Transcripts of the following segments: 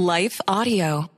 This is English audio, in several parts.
Life Audio.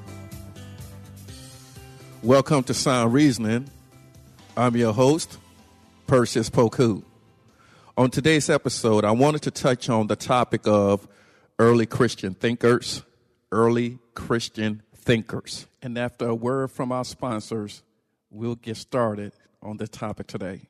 Welcome to Sound Reasoning. I'm your host, Perseus Poku. On today's episode, I wanted to touch on the topic of early Christian thinkers, early Christian thinkers. And after a word from our sponsors, we'll get started on the topic today.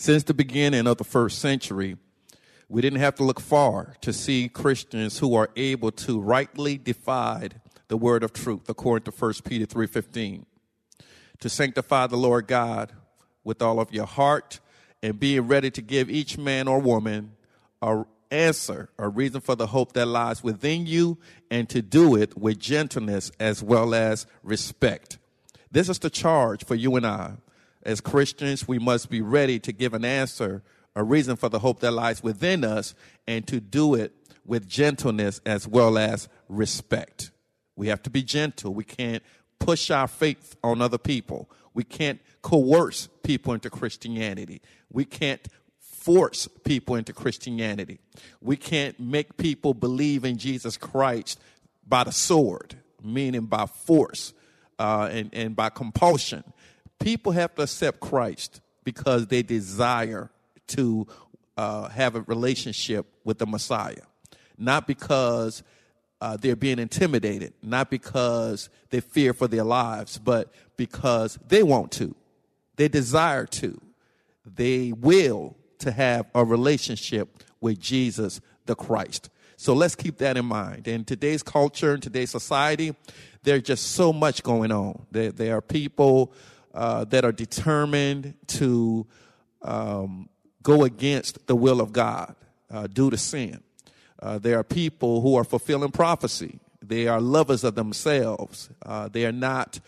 Since the beginning of the first century, we didn't have to look far to see Christians who are able to rightly divide the word of truth, according to 1 Peter 3.15. To sanctify the Lord God with all of your heart and being ready to give each man or woman a answer, a reason for the hope that lies within you, and to do it with gentleness as well as respect. This is the charge for you and I as Christians, we must be ready to give an answer, a reason for the hope that lies within us, and to do it with gentleness as well as respect. We have to be gentle. We can't push our faith on other people. We can't coerce people into Christianity. We can't force people into Christianity. We can't make people believe in Jesus Christ by the sword, meaning by force uh, and, and by compulsion people have to accept Christ because they desire to uh, have a relationship with the Messiah, not because uh, they're being intimidated, not because they fear for their lives, but because they want to, they desire to, they will to have a relationship with Jesus the Christ. So let's keep that in mind. In today's culture, in today's society, there's just so much going on. There, there are people uh, that are determined to um, go against the will of God uh, due to sin. Uh, there are people who are fulfilling prophecy. They are lovers of themselves. Uh, they are not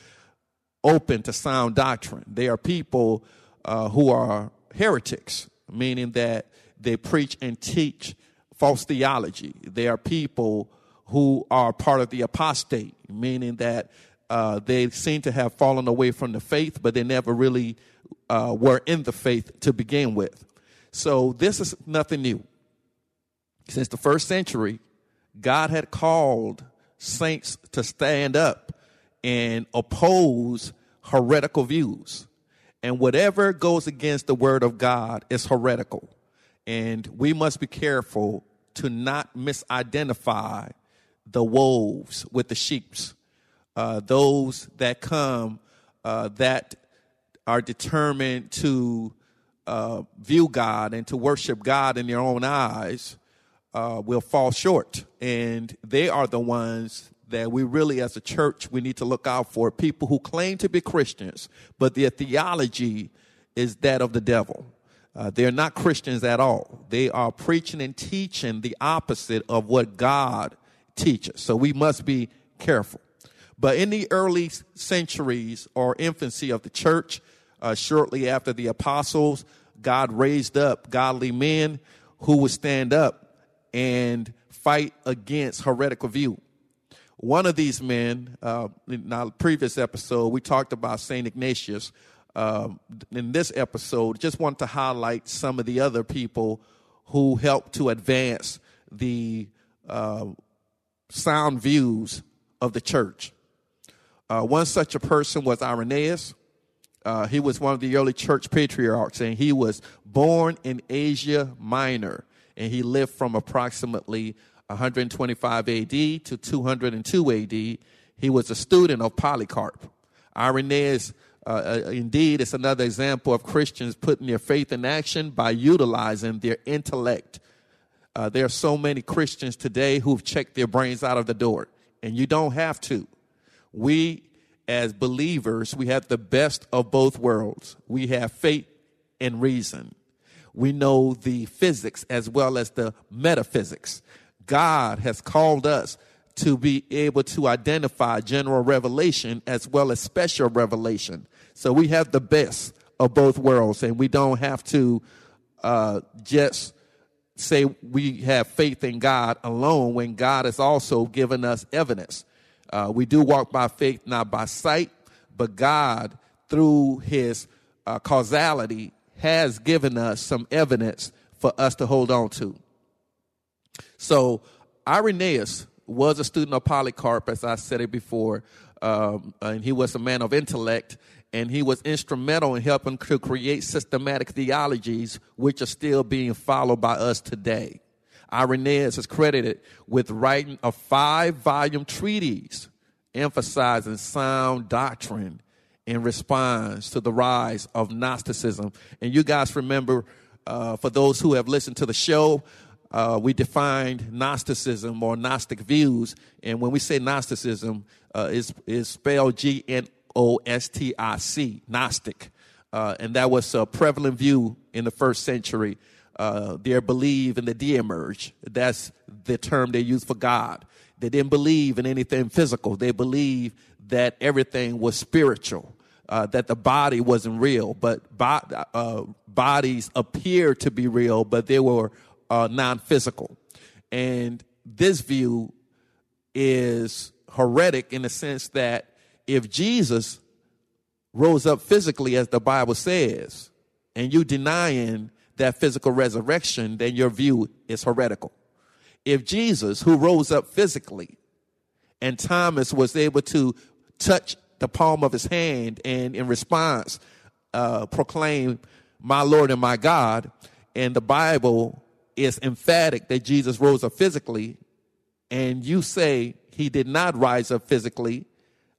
open to sound doctrine. They are people uh, who are heretics, meaning that they preach and teach false theology. They are people who are part of the apostate, meaning that uh, they seem to have fallen away from the faith, but they never really uh, were in the faith to begin with. So this is nothing new. Since the first century, God had called saints to stand up and oppose heretical views. And whatever goes against the word of God is heretical. And we must be careful to not misidentify the wolves with the sheeps uh, those that come uh, that are determined to uh, view God and to worship God in their own eyes uh, will fall short. And they are the ones that we really, as a church, we need to look out for people who claim to be Christians, but their theology is that of the devil. Uh, they're not Christians at all. They are preaching and teaching the opposite of what God teaches. So we must be careful. But in the early centuries or infancy of the church, uh, shortly after the apostles, God raised up godly men who would stand up and fight against heretical view. One of these men, uh, in our previous episode, we talked about St. Ignatius. Uh, in this episode, just want to highlight some of the other people who helped to advance the uh, sound views of the church. Uh, one such a person was Irenaeus. Uh, he was one of the early church patriarchs, and he was born in Asia Minor, and he lived from approximately 125 AD to 202 AD. He was a student of Polycarp. Irenaeus, uh, uh, indeed, is another example of Christians putting their faith in action by utilizing their intellect. Uh, there are so many Christians today who've checked their brains out of the door, and you don't have to. We, as believers, we have the best of both worlds. We have faith and reason. We know the physics as well as the metaphysics. God has called us to be able to identify general revelation as well as special revelation. So we have the best of both worlds, and we don't have to uh, just say we have faith in God alone when God has also given us evidence. Uh, we do walk by faith, not by sight, but God, through his uh, causality, has given us some evidence for us to hold on to. So Irenaeus was a student of Polycarp, as I said it before, um, and he was a man of intellect, and he was instrumental in helping to create systematic theologies which are still being followed by us today. Irenaeus is credited with writing a five volume treatise emphasizing sound doctrine in response to the rise of Gnosticism. And you guys remember, uh, for those who have listened to the show, uh, we defined Gnosticism or Gnostic views. And when we say Gnosticism, uh, is is spelled G N O S T I C, Gnostic, uh, and that was a prevalent view in the first century. Uh, they believe in the demiurge. That's the term they use for God. They didn't believe in anything physical. They believed that everything was spiritual. Uh, that the body wasn't real, but bo- uh, bodies appeared to be real, but they were uh, non-physical. And this view is heretic in the sense that if Jesus rose up physically, as the Bible says, and you denying that physical resurrection, then your view is heretical. If Jesus, who rose up physically, and Thomas was able to touch the palm of his hand and in response uh, proclaim, My Lord and my God, and the Bible is emphatic that Jesus rose up physically, and you say he did not rise up physically,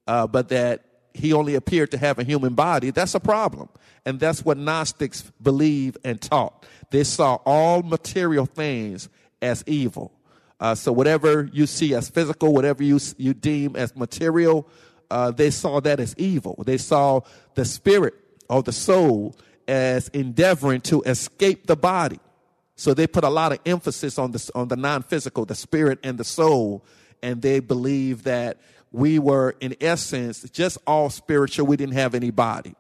uh, but that he only appeared to have a human body, that's a problem. And that's what Gnostics believe and taught. They saw all material things as evil. Uh, so whatever you see as physical, whatever you, you deem as material, uh, they saw that as evil. They saw the spirit or the soul as endeavoring to escape the body. So they put a lot of emphasis on the, on the non-physical, the spirit and the soul. And they believe that we were in essence just all spiritual. We didn't have any body.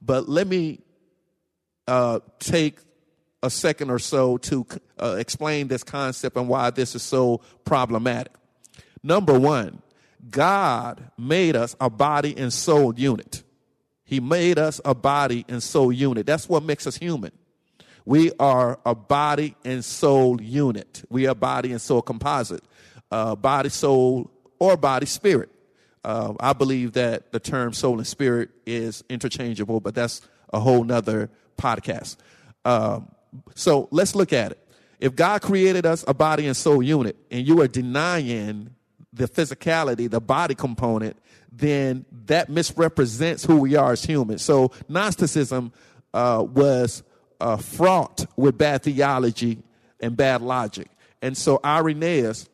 But let me uh, take a second or so to uh, explain this concept and why this is so problematic. Number one, God made us a body and soul unit. He made us a body and soul unit. That's what makes us human. We are a body and soul unit. We are body and soul composite. Uh, body, soul, or body, spirit. Uh, I believe that the term soul and spirit is interchangeable, but that's a whole nother podcast. Um, so let's look at it. If God created us a body and soul unit, and you are denying the physicality, the body component, then that misrepresents who we are as humans. So Gnosticism uh, was uh, fraught with bad theology and bad logic. And so Irenaeus,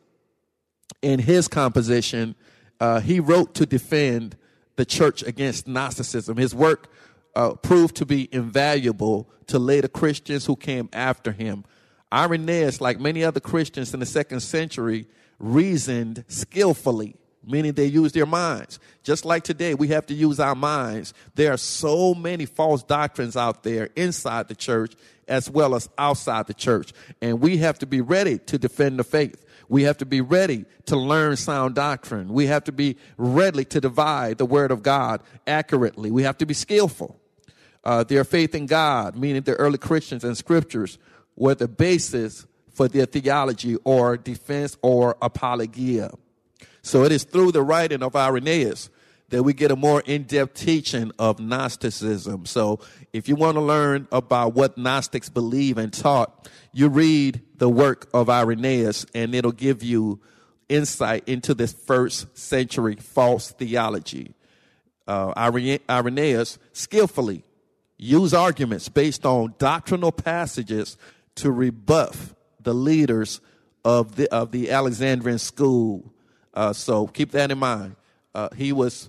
in his composition, uh, he wrote to defend the church against Gnosticism. His work uh, proved to be invaluable to later Christians who came after him. Irenaeus, like many other Christians in the second century, reasoned skillfully, meaning they used their minds. Just like today, we have to use our minds. There are so many false doctrines out there inside the church as well as outside the church, and we have to be ready to defend the faith. We have to be ready to learn sound doctrine. We have to be ready to divide the word of God accurately. We have to be skillful. Uh, their faith in God, meaning the early Christians and scriptures, were the basis for their theology or defense or apologia. So it is through the writing of Irenaeus that we get a more in-depth teaching of Gnosticism. So if you want to learn about what Gnostics believe and taught, you read the work of Irenaeus and it'll give you insight into this first century false theology. Uh, Irenaeus skillfully used arguments based on doctrinal passages to rebuff the leaders of the, of the Alexandrian school. Uh, so keep that in mind. Uh, he was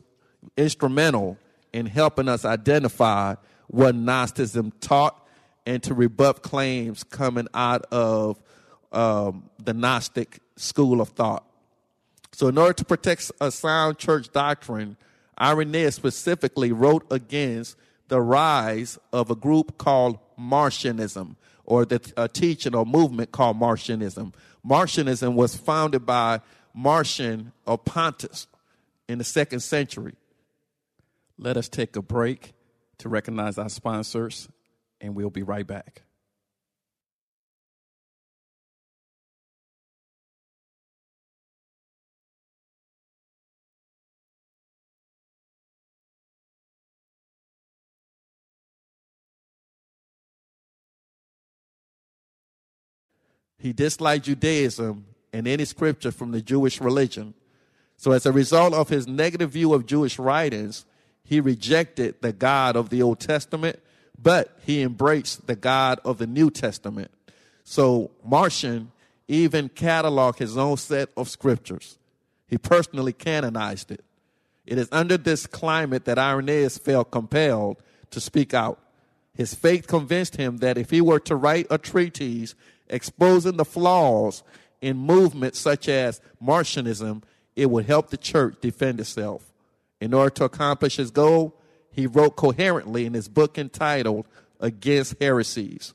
instrumental in helping us identify what Gnosticism taught and to rebuff claims coming out of um, the Gnostic school of thought. So, in order to protect a sound church doctrine, Irenaeus specifically wrote against the rise of a group called Marcionism, or the teaching or movement called Marcionism. Marcionism was founded by Marcion of Pontus in the second century. Let us take a break to recognize our sponsors, and we'll be right back. He disliked Judaism and any scripture from the Jewish religion. So, as a result of his negative view of Jewish writings, he rejected the God of the Old Testament, but he embraced the God of the New Testament. So, Marcion even cataloged his own set of scriptures. He personally canonized it. It is under this climate that Irenaeus felt compelled to speak out. His faith convinced him that if he were to write a treatise exposing the flaws in movements such as Marcionism, it would help the church defend itself. In order to accomplish his goal, he wrote coherently in his book entitled Against Heresies.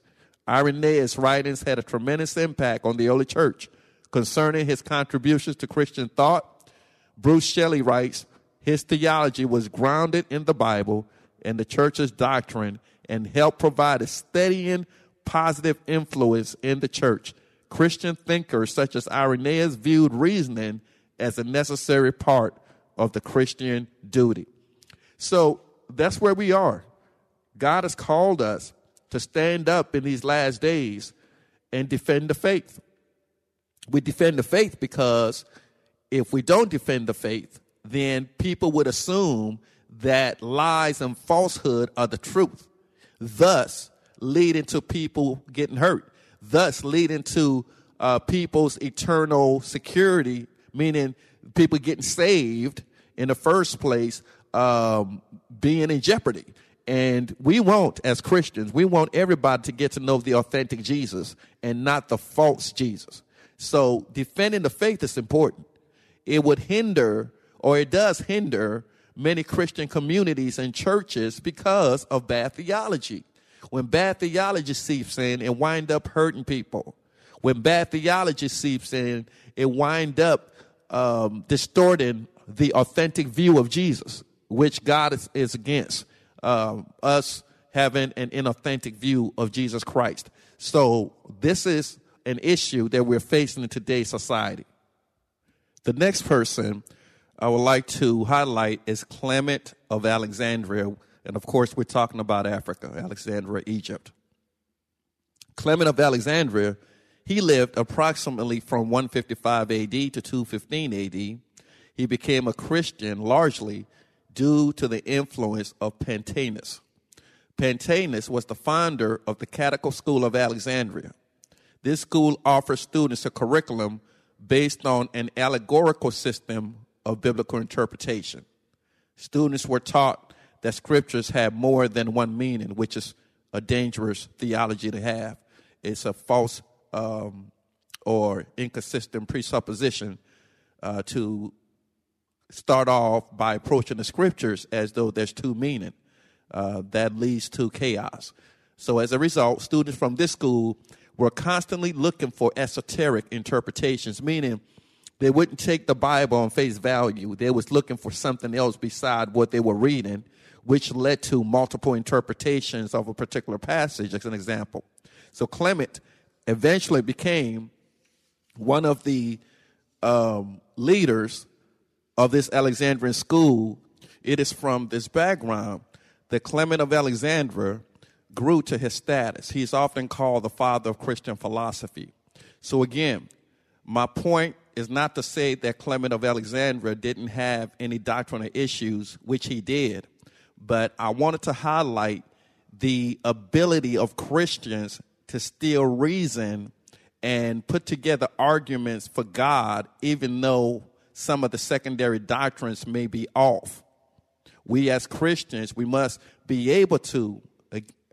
Irenaeus' writings had a tremendous impact on the early church. Concerning his contributions to Christian thought, Bruce Shelley writes, his theology was grounded in the Bible and the church's doctrine and helped provide a steadying positive influence in the church. Christian thinkers such as Irenaeus viewed reasoning as a necessary part of the Christian duty. So that's where we are. God has called us to stand up in these last days and defend the faith. We defend the faith because if we don't defend the faith, then people would assume that lies and falsehood are the truth, thus leading to people getting hurt, thus leading to uh, people's eternal security, meaning people getting saved in the first place, um, being in jeopardy. And we want, as Christians, we want everybody to get to know the authentic Jesus and not the false Jesus. So defending the faith is important. It would hinder, or it does hinder, many Christian communities and churches because of bad theology. When bad theology seeps in, it wind up hurting people. When bad theology seeps in, it wind up um, distorting the authentic view of Jesus, which God is, is against um, us having an inauthentic view of Jesus Christ. So this is an issue that we're facing in today's society. The next person I would like to highlight is Clement of Alexandria. And of course, we're talking about Africa, Alexandria, Egypt. Clement of Alexandria, he lived approximately from 155 AD to 215 AD. He became a Christian largely due to the influence of Pantaenus. Pantaenus was the founder of the Catechetical School of Alexandria. This school offers students a curriculum based on an allegorical system of biblical interpretation. Students were taught that scriptures have more than one meaning, which is a dangerous theology to have. It's a false um, or inconsistent presupposition uh, to start off by approaching the scriptures as though there's two meaning. Uh, that leads to chaos. So as a result, students from this school were constantly looking for esoteric interpretations, meaning they wouldn't take the Bible on face value. They was looking for something else beside what they were reading, which led to multiple interpretations of a particular passage, as an example. So Clement eventually became one of the um, leaders of this Alexandrian school. It is from this background that Clement of Alexandria grew to his status. He's often called the father of Christian philosophy. So, again, my point is not to say that Clement of Alexandria didn't have any doctrinal issues, which he did, but I wanted to highlight the ability of Christians to still reason and put together arguments for God, even though some of the secondary doctrines may be off. We as Christians, we must be able to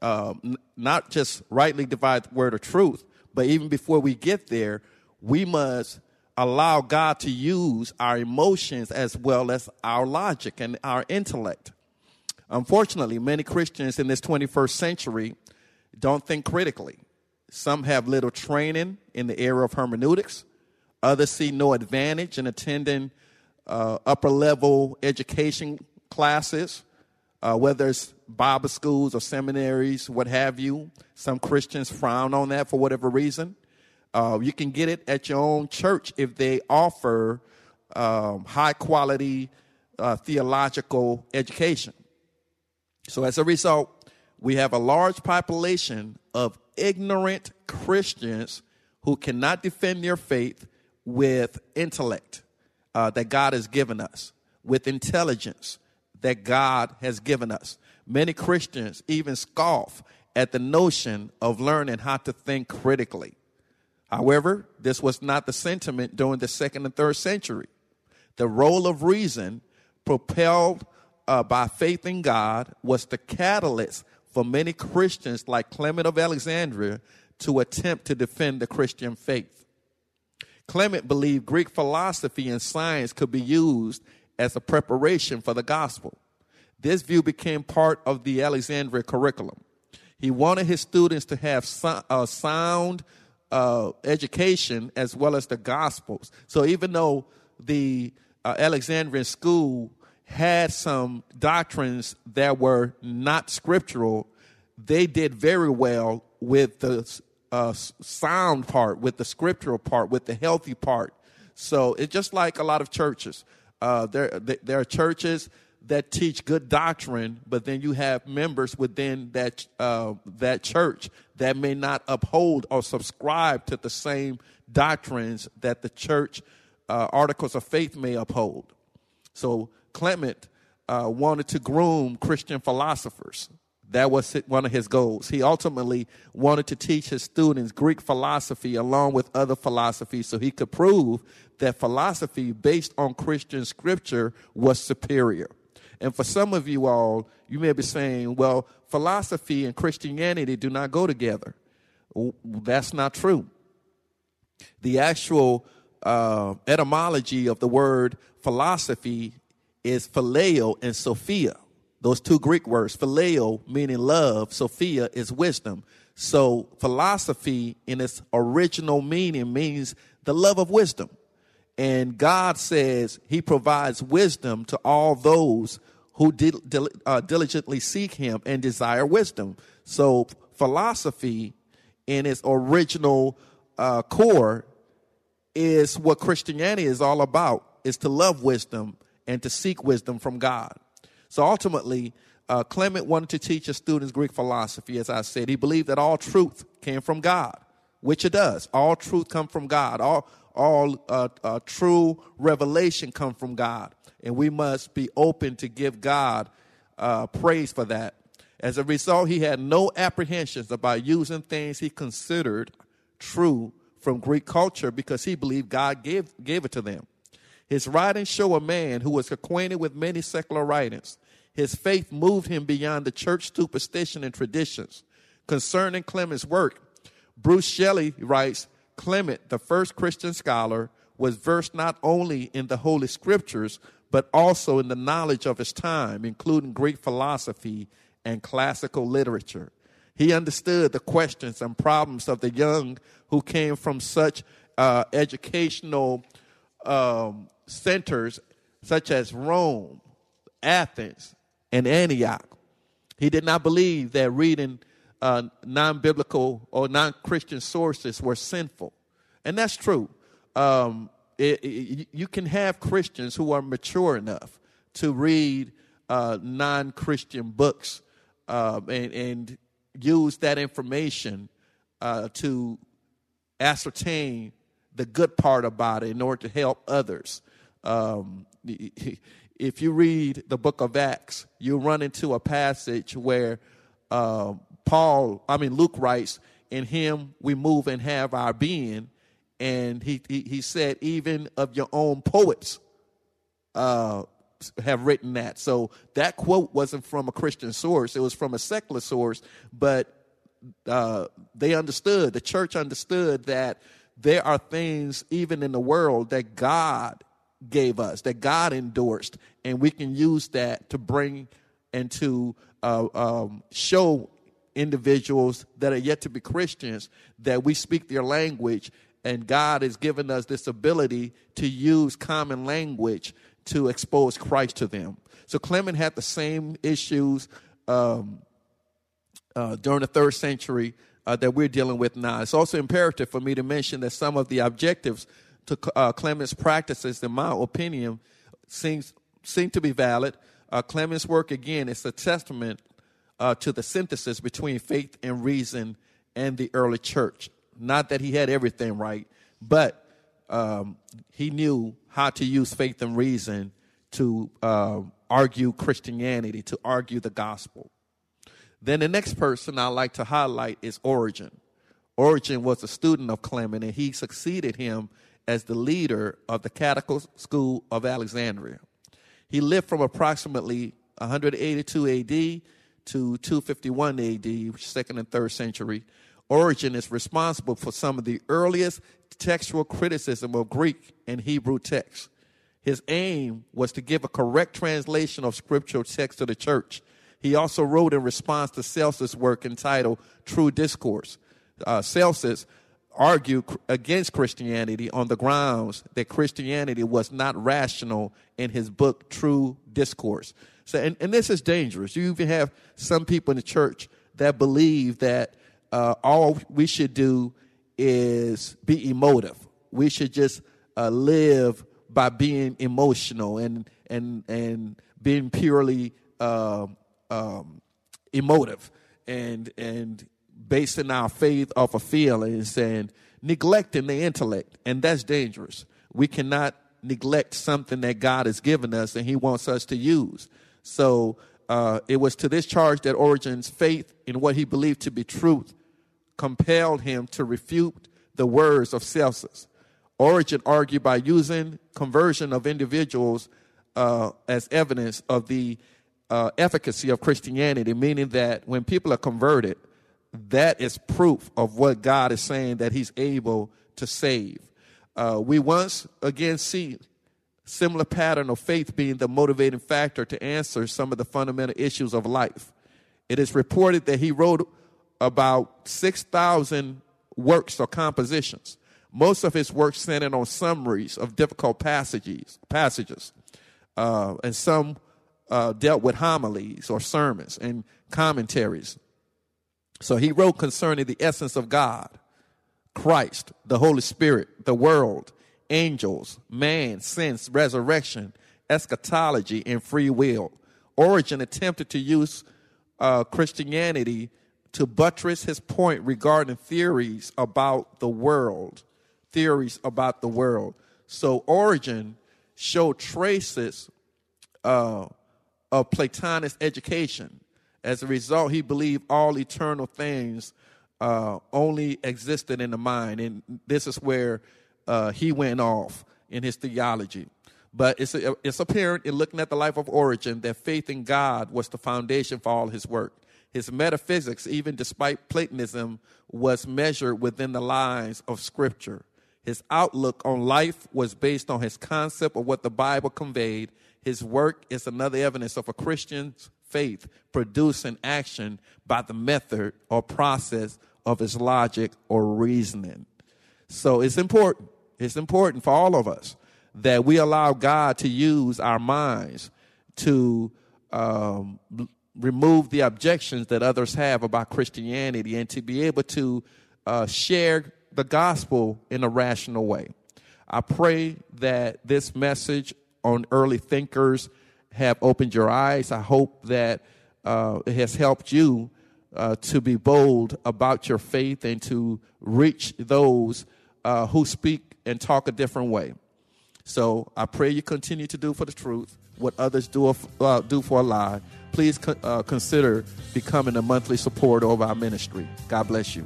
uh, not just rightly divide the word of truth, but even before we get there, we must allow God to use our emotions as well as our logic and our intellect. Unfortunately, many Christians in this 21st century don't think critically. Some have little training in the area of hermeneutics. Others see no advantage in attending uh, upper level education classes, uh, whether it's Bible schools or seminaries, what have you. Some Christians frown on that for whatever reason. Uh, you can get it at your own church if they offer um, high quality uh, theological education. So, as a result, we have a large population of ignorant Christians who cannot defend their faith with intellect uh, that God has given us, with intelligence that God has given us. Many Christians even scoff at the notion of learning how to think critically. However, this was not the sentiment during the second and third century. The role of reason, propelled uh, by faith in God, was the catalyst for many Christians like Clement of Alexandria to attempt to defend the Christian faith. Clement believed Greek philosophy and science could be used as a preparation for the gospel. This view became part of the Alexandria curriculum. He wanted his students to have a sound uh, education as well as the gospels. So even though the uh, Alexandrian school had some doctrines that were not scriptural, they did very well with the uh, sound part, with the scriptural part, with the healthy part. So it's just like a lot of churches. Uh, there, there are churches that teach good doctrine, but then you have members within that uh, that church that may not uphold or subscribe to the same doctrines that the church uh, articles of faith may uphold. So Clement uh, wanted to groom Christian philosophers. That was one of his goals. He ultimately wanted to teach his students Greek philosophy along with other philosophies so he could prove that philosophy based on Christian scripture was superior. And for some of you all, you may be saying, well, philosophy and Christianity do not go together. That's not true. The actual uh, etymology of the word philosophy is phileo and sophia. Those two Greek words, phileo meaning love, sophia is wisdom. So philosophy in its original meaning means the love of wisdom. And God says he provides wisdom to all those who uh, diligently seek him and desire wisdom. So philosophy in its original uh, core is what Christianity is all about, is to love wisdom and to seek wisdom from God. So ultimately, uh, Clement wanted to teach his students Greek philosophy. As I said, he believed that all truth came from God, which it does. All truth come from God. All all uh, uh, true revelation come from God, and we must be open to give God uh, praise for that. As a result, he had no apprehensions about using things he considered true from Greek culture because he believed God gave, gave it to them. His writings show a man who was acquainted with many secular writings. His faith moved him beyond the church superstition and traditions. Concerning Clement's work, Bruce Shelley writes Clement, the first Christian scholar, was versed not only in the Holy Scriptures, but also in the knowledge of his time, including Greek philosophy and classical literature. He understood the questions and problems of the young who came from such uh, educational um, centers such as Rome, Athens, and Antioch. He did not believe that reading uh, non biblical or non Christian sources were sinful. And that's true. Um, it, it, you can have Christians who are mature enough to read uh, non Christian books um, and, and, use that information uh, to ascertain the good part about it in order to help others. Um, if you read the book of Acts, you run into a passage where uh, Paul, I mean, Luke writes, In him we move and have our being. And he, he, he said, Even of your own poets uh, have written that. So that quote wasn't from a Christian source, it was from a secular source, but uh, they understood, the church understood that there are things even in the world that God gave us, that God endorsed, and we can use that to bring and to uh, um, show individuals that are yet to be Christians that we speak their language, and God has given us this ability to use common language to expose Christ to them. So Clement had the same issues um, uh, during the third century uh, that we're dealing with now. It's also imperative for me to mention that some of the objectives to uh, Clement's practices, in my opinion, seems seem to be valid. Uh, Clement's work again is a testament uh, to the synthesis between faith and reason and the early church. Not that he had everything right, but um, he knew how to use faith and reason to uh, argue Christianity, to argue the gospel. Then the next person I like to highlight is Origen. Origen was a student of Clement, and he succeeded him as the leader of the Catechetical School of Alexandria. He lived from approximately 182 AD to 251 AD, second and third century. Origen is responsible for some of the earliest textual criticism of Greek and Hebrew texts. His aim was to give a correct translation of scriptural text to the church. He also wrote in response to Celsus' work entitled True Discourse. Uh, Celsus argued against Christianity on the grounds that Christianity was not rational in his book True Discourse. So, and, and this is dangerous. You even have some people in the church that believe that uh, all we should do is be emotive. We should just uh, live by being emotional and and and being purely uh, um, emotive and and basing our faith off of feelings and neglecting the intellect, and that's dangerous. We cannot neglect something that God has given us and He wants us to use. So uh, it was to this charge that Origen's faith in what he believed to be truth compelled him to refute the words of Celsus. Origen argued by using conversion of individuals uh, as evidence of the uh, efficacy of Christianity, meaning that when people are converted, that is proof of what God is saying that He's able to save. Uh, we once again see similar pattern of faith being the motivating factor to answer some of the fundamental issues of life. It is reported that he wrote about 6,000 works or compositions. Most of his works centered on summaries of difficult passages, passages, uh, and some uh, dealt with homilies or sermons and commentaries. So he wrote concerning the essence of God, Christ, the Holy Spirit, the world, angels, man, sense, resurrection, eschatology, and free will. Origen attempted to use uh, Christianity to buttress his point regarding theories about the world. Theories about the world. So Origen showed traces uh, of Platonist education. As a result, he believed all eternal things uh, only existed in the mind. And this is where uh, he went off in his theology. But it's, it's apparent in looking at the life of Origen that faith in God was the foundation for all his work. His metaphysics, even despite Platonism, was measured within the lines of Scripture. His outlook on life was based on his concept of what the Bible conveyed. His work is another evidence of a Christian's faith produced in action by the method or process of his logic or reasoning. So it's important. It's important for all of us that we allow God to use our minds to um, remove the objections that others have about Christianity and to be able to uh, share the gospel in a rational way. I pray that this message on early thinkers have opened your eyes. I hope that uh, it has helped you uh, to be bold about your faith and to reach those uh, who speak and talk a different way. So I pray you continue to do for the truth what others do, uh, do for a lie. Please co- uh, consider becoming a monthly supporter of our ministry. God bless you.